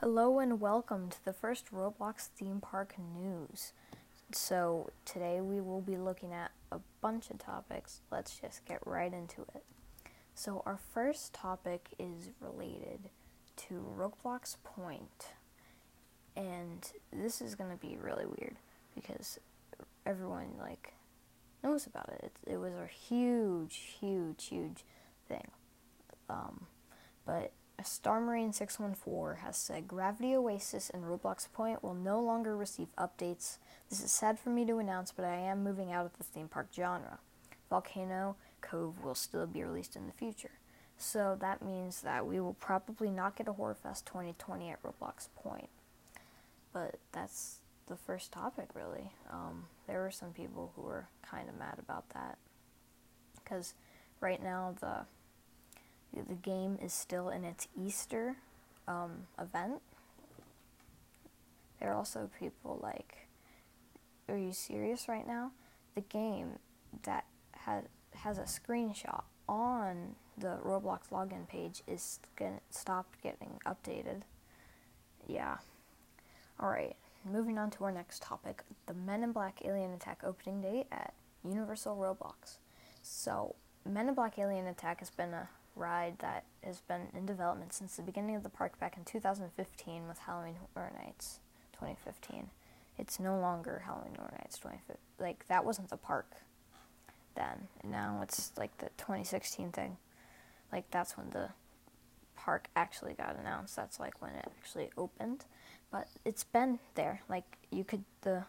Hello and welcome to the first Roblox theme park news. So, today we will be looking at a bunch of topics. Let's just get right into it. So, our first topic is related to Roblox Point. And this is going to be really weird because everyone like knows about it. It, it was a huge, huge, huge thing. Um, but Star Marine 614 has said Gravity Oasis and Roblox Point will no longer receive updates. This is sad for me to announce, but I am moving out of the theme park genre. Volcano Cove will still be released in the future. So that means that we will probably not get a Horror Fest 2020 at Roblox Point. But that's the first topic, really. Um, there were some people who were kind of mad about that. Because right now, the the game is still in its Easter um, event. There are also people like, are you serious right now? The game that has has a screenshot on the Roblox login page is gonna stop getting updated. Yeah. All right. Moving on to our next topic, the Men in Black Alien Attack opening date at Universal Roblox. So, Men in Black Alien Attack has been a ride that has been in development since the beginning of the park back in 2015 with Halloween Horror Nights 2015. It's no longer Halloween Horror Nights 2015. Like, that wasn't the park then. And now it's like the 2016 thing. Like, that's when the park actually got announced. That's like when it actually opened. But it's been there. Like, you could, the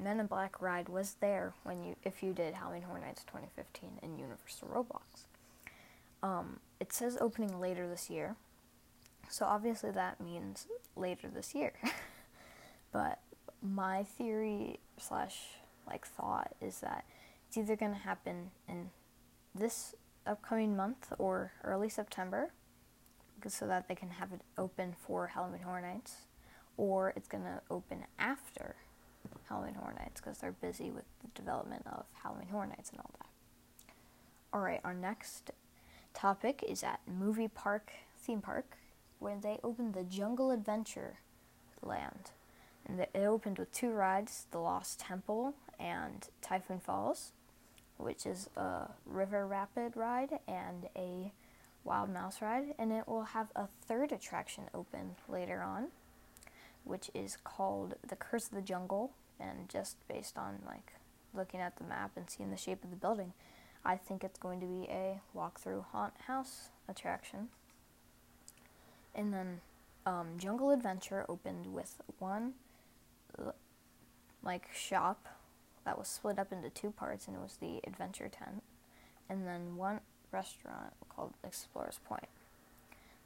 Men in Black ride was there when you, if you did Halloween Horror Nights 2015 in Universal Roblox. Um, it says opening later this year, so obviously that means later this year. but my theory slash like thought is that it's either going to happen in this upcoming month or early September, so that they can have it open for Halloween Horror Nights, or it's going to open after Halloween Horror Nights because they're busy with the development of Halloween Horror Nights and all that. All right, our next topic is at Movie Park Theme Park, where they opened the Jungle Adventure Land. And it opened with two rides the Lost Temple and Typhoon Falls, which is a river rapid ride and a wild mouse ride. And it will have a third attraction open later on, which is called The Curse of the Jungle. And just based on like looking at the map and seeing the shape of the building, I think it's going to be a walkthrough haunt house attraction. And then um, Jungle Adventure opened with one like shop that was split up into two parts, and it was the Adventure Tent, and then one restaurant called Explorers Point.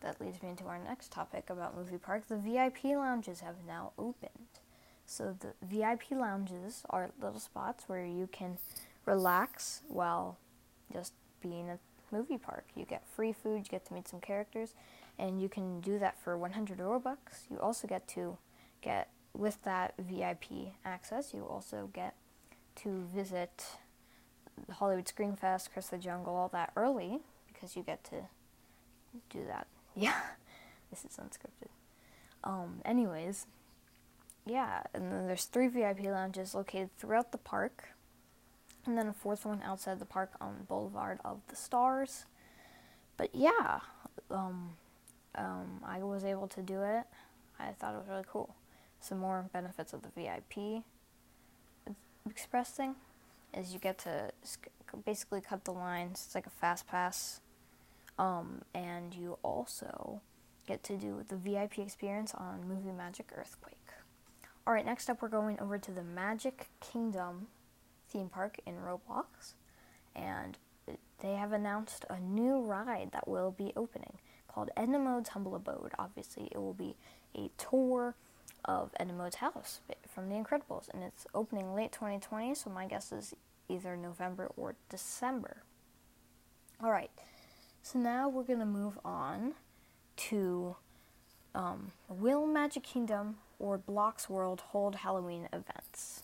That leads me into our next topic about Movie Park. The VIP lounges have now opened. So the VIP lounges are little spots where you can relax while just being a movie park. You get free food, you get to meet some characters, and you can do that for 100 Robux. You also get to get, with that VIP access, you also get to visit Hollywood Screamfest, Curse the Jungle, all that early because you get to do that. Yeah, this is unscripted. Um, anyways, yeah, and then there's three VIP lounges located throughout the park and then a fourth one outside the park on Boulevard of the Stars. But yeah, um, um, I was able to do it. I thought it was really cool. Some more benefits of the VIP Express thing is you get to basically cut the lines. It's like a fast pass, um, and you also get to do the VIP experience on Movie Magic Earthquake. All right, next up, we're going over to the Magic Kingdom theme park in Roblox, and they have announced a new ride that will be opening called Edna Mode's Humble Abode. Obviously, it will be a tour of Edna Mode's house from The Incredibles, and it's opening late 2020, so my guess is either November or December. All right, so now we're going to move on to um, Will Magic Kingdom or Blox World hold Halloween events?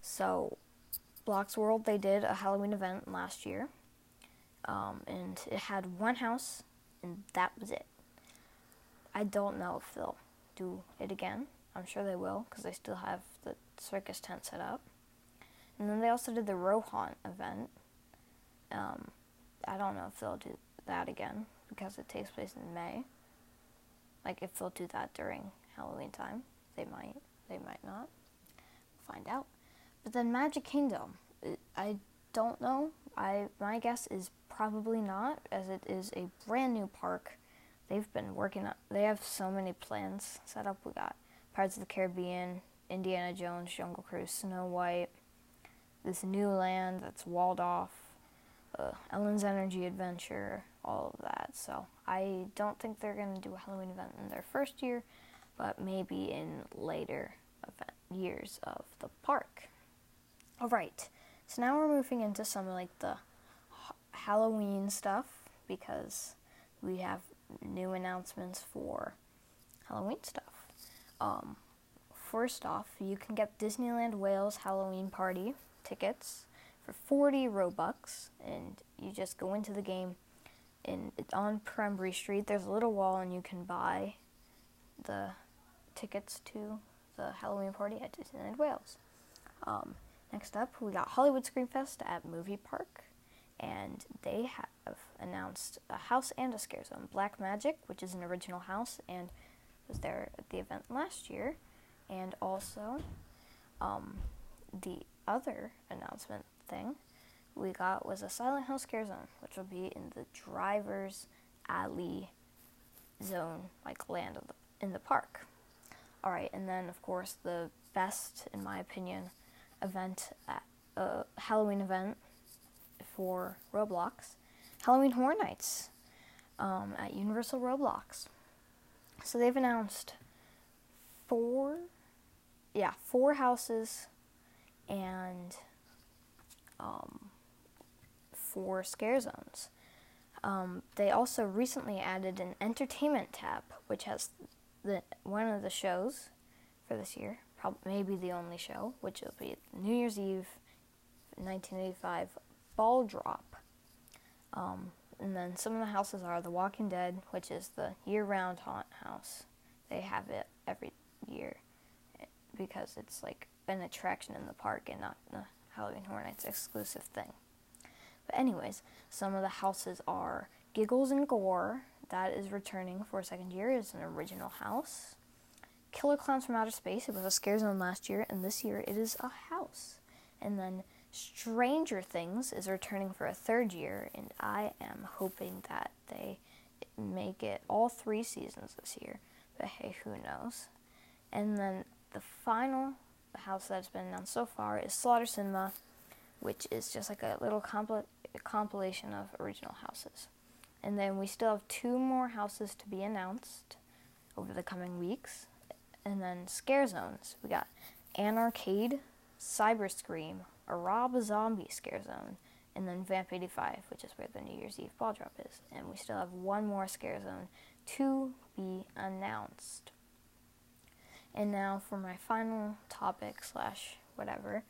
So, Blox World, they did a Halloween event last year, um, and it had one house, and that was it. I don't know if they'll do it again. I'm sure they will because they still have the circus tent set up. And then they also did the Rohaunt event. Um, I don't know if they'll do that again because it takes place in May. Like if they'll do that during Halloween time, they might. They might not. Find out. But then Magic Kingdom, I don't know. I my guess is probably not, as it is a brand new park. They've been working on. They have so many plans set up. We got Pirates of the Caribbean, Indiana Jones, Jungle Cruise, Snow White, this new land that's walled off, uh, Ellen's Energy Adventure, all of that. So I don't think they're going to do a Halloween event in their first year, but maybe in later event, years of the park. All right, so now we're moving into some like the Halloween stuff because we have new announcements for Halloween stuff. Um, first off, you can get Disneyland Wales Halloween Party tickets for 40 Robux, and you just go into the game. And it's on Pembrey Street. There's a little wall, and you can buy the tickets to the Halloween party at Disneyland Wales. Um, next up, we got Hollywood Screamfest at Movie Park, and they have announced a house and a scare zone. Black Magic, which is an original house, and was there at the event last year, and also um, the other announcement thing we got was a Silent Hill Scare Zone, which will be in the driver's alley zone, like land the, in the park. All right, and then of course the best, in my opinion, event uh, Halloween event for Roblox, Halloween Horror Nights um, at Universal Roblox. So they've announced four, yeah, four houses and um, four scare zones. Um, they also recently added an entertainment tab, which has the one of the shows for this year, probably maybe the only show, which will be New Year's Eve, 1985 Ball Drop. Um, and then some of the houses are The Walking Dead, which is the year-round haunt house. They have it every year eh, because it's like an attraction in the park and not the Halloween Horror Nights exclusive thing. But anyways, some of the houses are Giggles and Gore. That is returning for a second year. It's an original house. Killer Clowns from Outer Space. It was a scare zone last year, and this year it is a house. And then Stranger Things is returning for a third year, and I am hoping that they make it all three seasons this year. But hey, who knows? And then the final house that's been announced so far is Slaughter Cinema, which is just like a little compl- compilation of original houses. And then we still have two more houses to be announced over the coming weeks. And then Scare Zones. We got An Arcade, Cyber Scream, a Rob Zombie Scare Zone, and then Vamp 85, which is where the New Year's Eve ball drop is. And we still have one more Scare Zone to be announced. And now for my final topic slash whatever,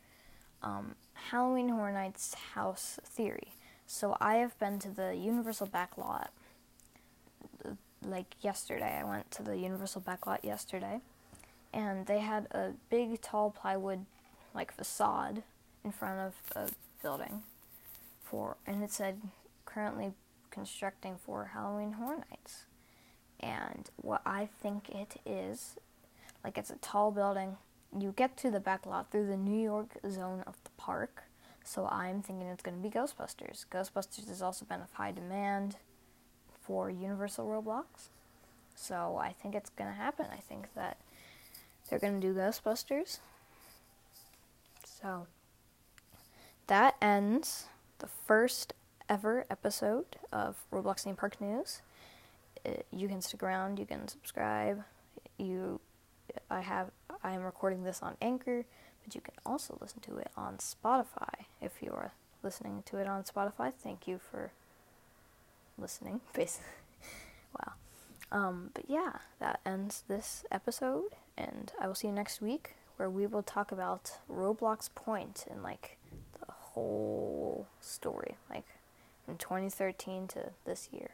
um, Halloween Horror Nights house theory. So I have been to the Universal backlot. Like yesterday, I went to the Universal backlot yesterday, and they had a big tall plywood like facade in front of a building for, and it said currently constructing for Halloween Horror Nights. And what I think it is like it's a tall building. You get to the back lot through the New York zone of the park. So I'm thinking it's going to be Ghostbusters. Ghostbusters has also been of high demand for Universal Roblox. So I think it's going to happen. I think that they're going to do Ghostbusters. So that ends the first ever episode of Roblox Theme Park News. Uh, you can stick around, you can subscribe, you I have I am recording this on Anchor, but you can also listen to it on Spotify. If you are listening to it on Spotify, thank you for listening. Basically, wow. Um, but yeah, that ends this episode, and I will see you next week where we will talk about Roblox Point and like the whole story, like from 2013 to this year.